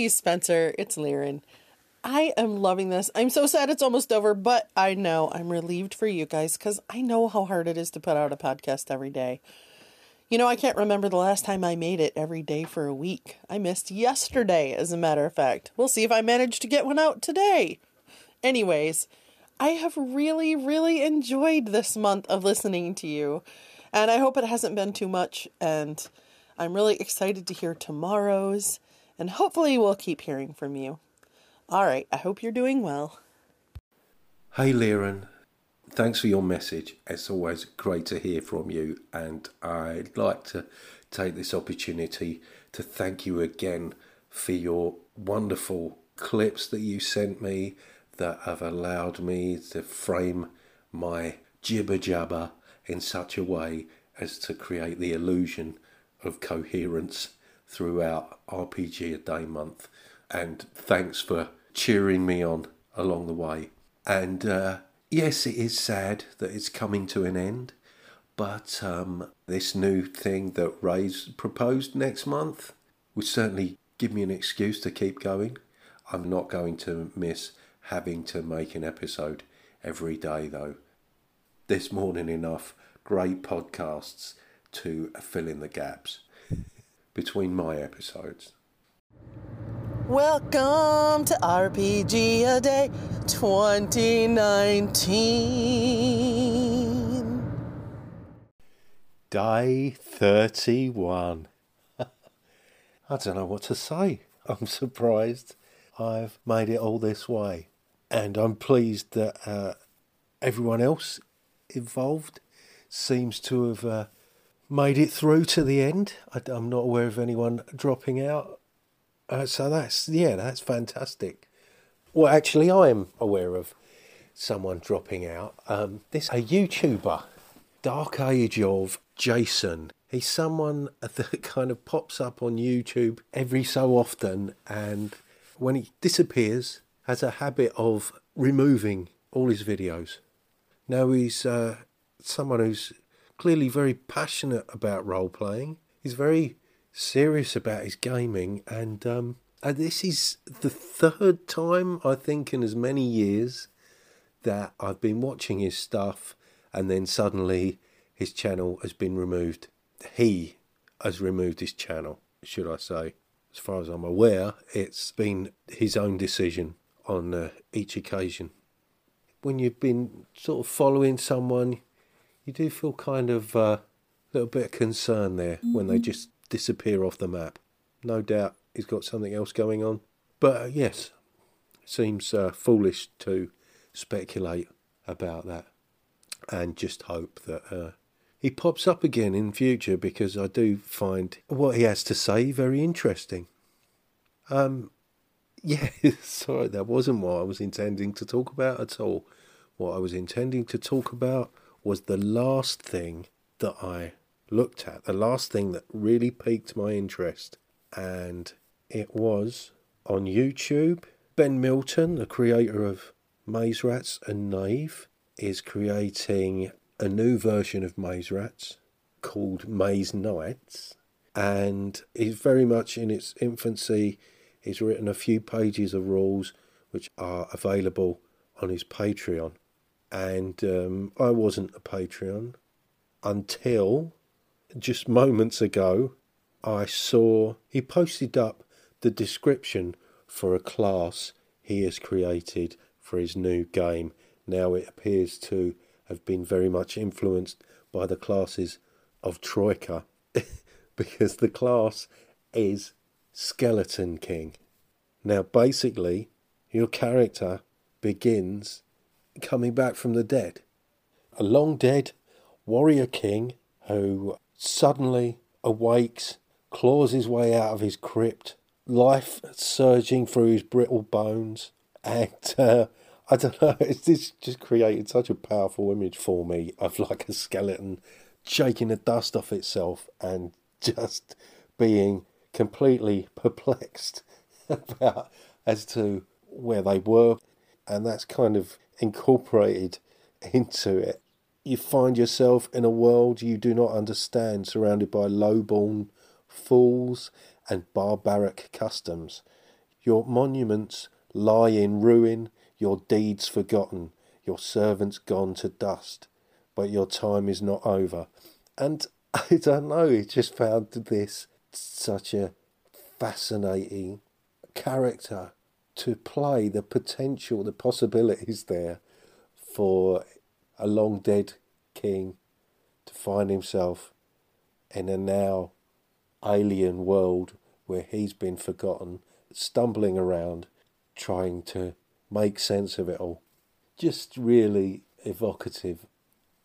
Hey, Spencer, it's Liren. I am loving this. I'm so sad it's almost over, but I know I'm relieved for you guys because I know how hard it is to put out a podcast every day. You know, I can't remember the last time I made it every day for a week. I missed yesterday, as a matter of fact. We'll see if I manage to get one out today. Anyways, I have really, really enjoyed this month of listening to you, and I hope it hasn't been too much. And I'm really excited to hear tomorrow's, and hopefully, we'll keep hearing from you. All right, I hope you're doing well. Hey, Liren. Thanks for your message. It's always great to hear from you, and I'd like to take this opportunity to thank you again for your wonderful clips that you sent me that have allowed me to frame my jibber jabber in such a way as to create the illusion of coherence throughout RPG a Day month. And thanks for cheering me on along the way. And uh, yes, it is sad that it's coming to an end, but um, this new thing that Ray's proposed next month would certainly give me an excuse to keep going. I'm not going to miss having to make an episode every day, though. This morning, enough great podcasts to fill in the gaps between my episodes. Welcome to RPG A Day 2019. Day 31. I don't know what to say. I'm surprised I've made it all this way. And I'm pleased that uh, everyone else involved seems to have uh, made it through to the end. I, am not aware of anyone dropping out. Uh, so that's, yeah, that's fantastic. Well, actually, I am aware of someone dropping out. Um, this a YouTuber, Dark Age of Jason. He's someone that kind of pops up on YouTube every so often, and when he disappears, has a habit of removing all his videos. Now he's uh, someone who's clearly very passionate about role playing. He's very serious about his gaming, and um, and this is the third time I think in as many years that I've been watching his stuff, and then suddenly his channel has been removed. He has removed his channel, should I say? As far as I'm aware, it's been his own decision on uh, each occasion. When you've been sort of following someone, you do feel kind of a uh, little bit of concern there mm-hmm. when they mm-hmm. just disappear off the map. No doubt he's got something else going on. But uh, yes, seems uh, foolish to speculate about that and just hope that uh, he pops up again in future because I do find what he has to say very interesting. Um, yeah, sorry, that wasn't what I was intending to talk about at all. What I was intending to talk about was the last thing that I looked at, the last thing that really piqued my interest, and it was on YouTube. Ben Milton, the creator of Maze Rats and Knave, is creating a new version of Maze Rats called Maze Knights, and is very much in its infancy. He's written a few pages of rules which are available on his Patreon. And um, I wasn't a Patreon until just moments ago, I saw he posted up the description for a class he has created for his new game. Now it appears to have been very much influenced by the classes of Troika because the class is Skeleton King. Now, basically, your character begins coming back from the dead. A long dead warrior king who suddenly awakes, claws his way out of his crypt, life surging through his brittle bones. And uh, I don't know, it's this just created such a powerful image for me of like a skeleton shaking the dust off itself and just being completely perplexed about as to where they were. And that's kind of incorporated into it you find yourself in a world you do not understand, surrounded by low-born fools and barbaric customs. Your monuments lie in ruin, your deeds forgotten, your servants gone to dust, but your time is not over. And I don't know, I just found this such a fascinating character to play, the potential, the possibilities there for a long dead king to find himself in a now alien world where he's been forgotten, stumbling around, trying to make sense of it all. Just really evocative.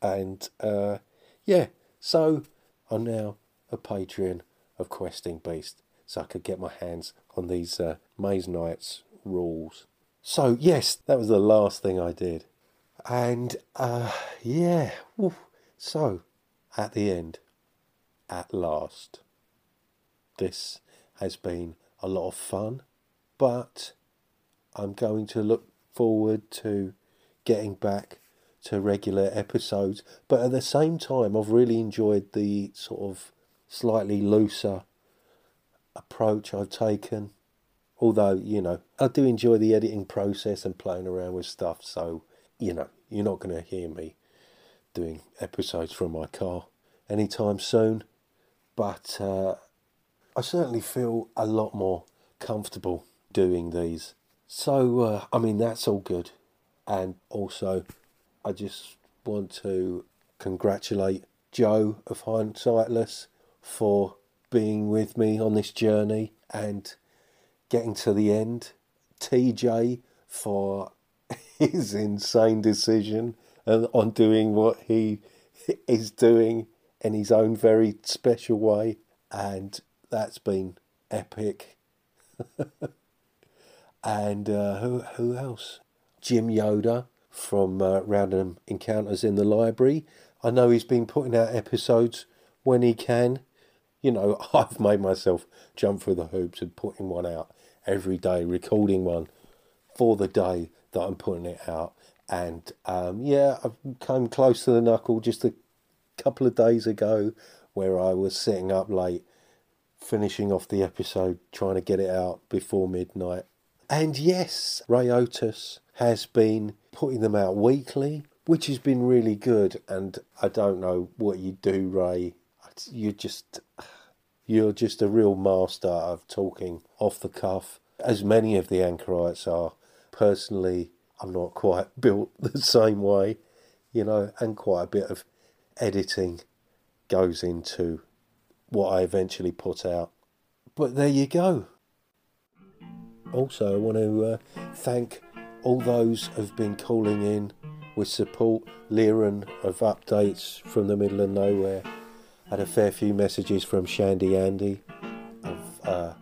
And uh, yeah, so I'm now a patron of Questing Beast, so I could get my hands on these uh, Maze Knights rules. So, yes, that was the last thing I did. And uh, yeah, so at the end, at last, this has been a lot of fun, but I'm going to look forward to getting back to regular episodes. But at the same time, I've really enjoyed the sort of slightly looser approach I've taken. Although, you know, I do enjoy the editing process and playing around with stuff, so, you know, you're not going to hear me doing episodes from my car anytime soon. But uh, I certainly feel a lot more comfortable doing these. So, uh, I mean, that's all good. And also, I just want to congratulate Joe of Hindsightless for being with me on this journey and getting to the end. TJ for his insane decision on doing what he is doing in his own very special way, and that's been epic. and uh, who who else? Jim Yoda from uh, Random Encounters in the Library. I know he's been putting out episodes when he can. You know, I've made myself jump through the hoops and putting one out every day, recording one for the day that I'm putting it out. And um, yeah, I've come close to the knuckle just a couple of days ago where I was sitting up late, finishing off the episode, trying to get it out before midnight. And yes, Ray Otus has been putting them out weekly, which has been really good. And I don't know what you do, Ray. You just you're just a real master of talking off the cuff, as many of the anchorites are. Personally, I'm not quite built the same way, you know, and quite a bit of editing goes into what I eventually put out. But there you go. Also, I want to uh, thank all those who've been calling in with support. Liren of updates from the middle of nowhere had a fair few messages from Shandy Andy of uh,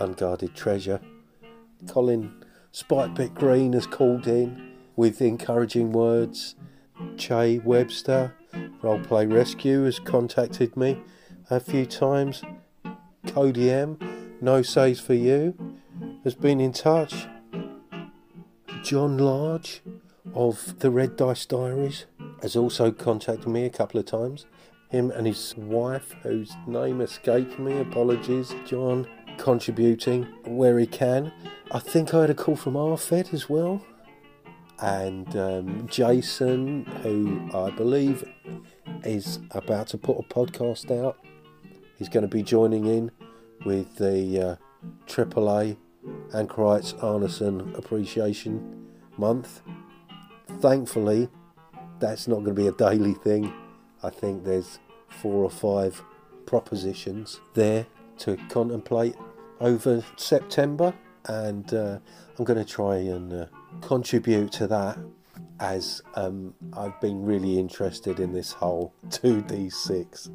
Unguarded Treasure. Colin Spikebit Green has called in with encouraging words. Che Webster, Roleplay Rescue, has contacted me a few times. Cody M, No Says for You, has been in touch. John Large of the Red Dice Diaries has also contacted me a couple of times him and his wife, whose name escaped me. Apologies, John, contributing where he can. I think I had a call from Arfed as well. And um, Jason, who I believe is about to put a podcast out, he's going to be joining in with the uh, AAA Anchorites Arneson Appreciation Month. Thankfully, that's not going to be a daily thing. I think there's four or five propositions there to contemplate over September, and uh, I'm going to try and uh, contribute to that as um, I've been really interested in this whole 2d6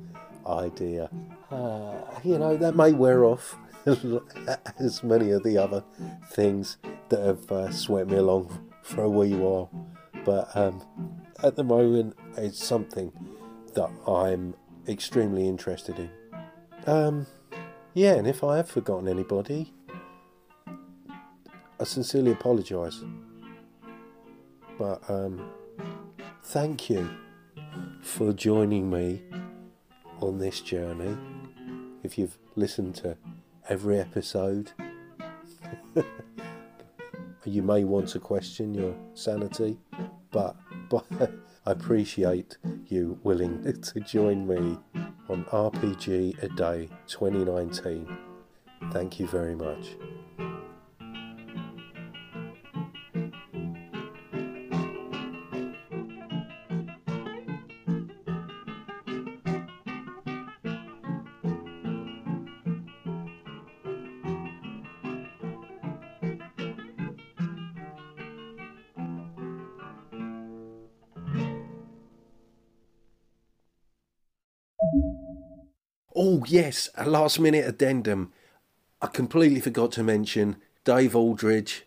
idea. Uh, you know, that may wear off as many of the other things that have uh, swept me along for a wee while, but um, at the moment, it's something that I'm extremely interested in. Um, yeah, and if I have forgotten anybody, I sincerely apologise. But um, thank you for joining me on this journey. If you've listened to every episode, you may want to question your sanity, but, but I appreciate you willing to join me on RPG a Day 2019. Thank you very much. Oh, yes, a last minute addendum. I completely forgot to mention Dave Aldridge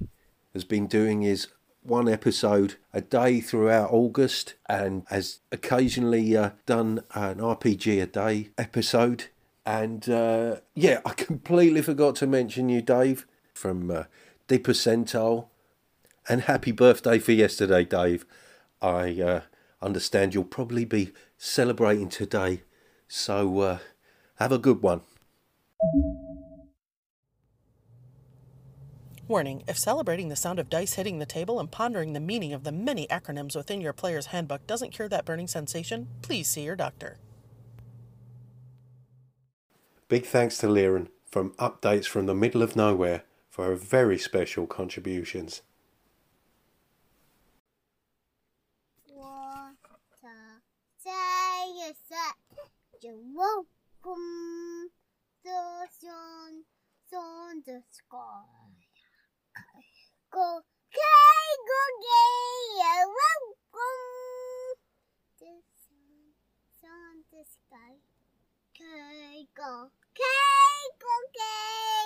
has been doing his one episode a day throughout August and has occasionally uh, done an RPG a day episode. And uh, yeah, I completely forgot to mention you, Dave, from uh, De Percentile. And happy birthday for yesterday, Dave. I uh, understand you'll probably be celebrating today. So uh, have a good one. Warning if celebrating the sound of dice hitting the table and pondering the meaning of the many acronyms within your player's handbook doesn't cure that burning sensation, please see your doctor. Big thanks to Liren from Updates from the Middle of Nowhere for her very special contributions. Welcome the sun, sun the sky. Go, okay, go, gay, welcome the sun, sun the sky. Okay, go, okay, go, gay.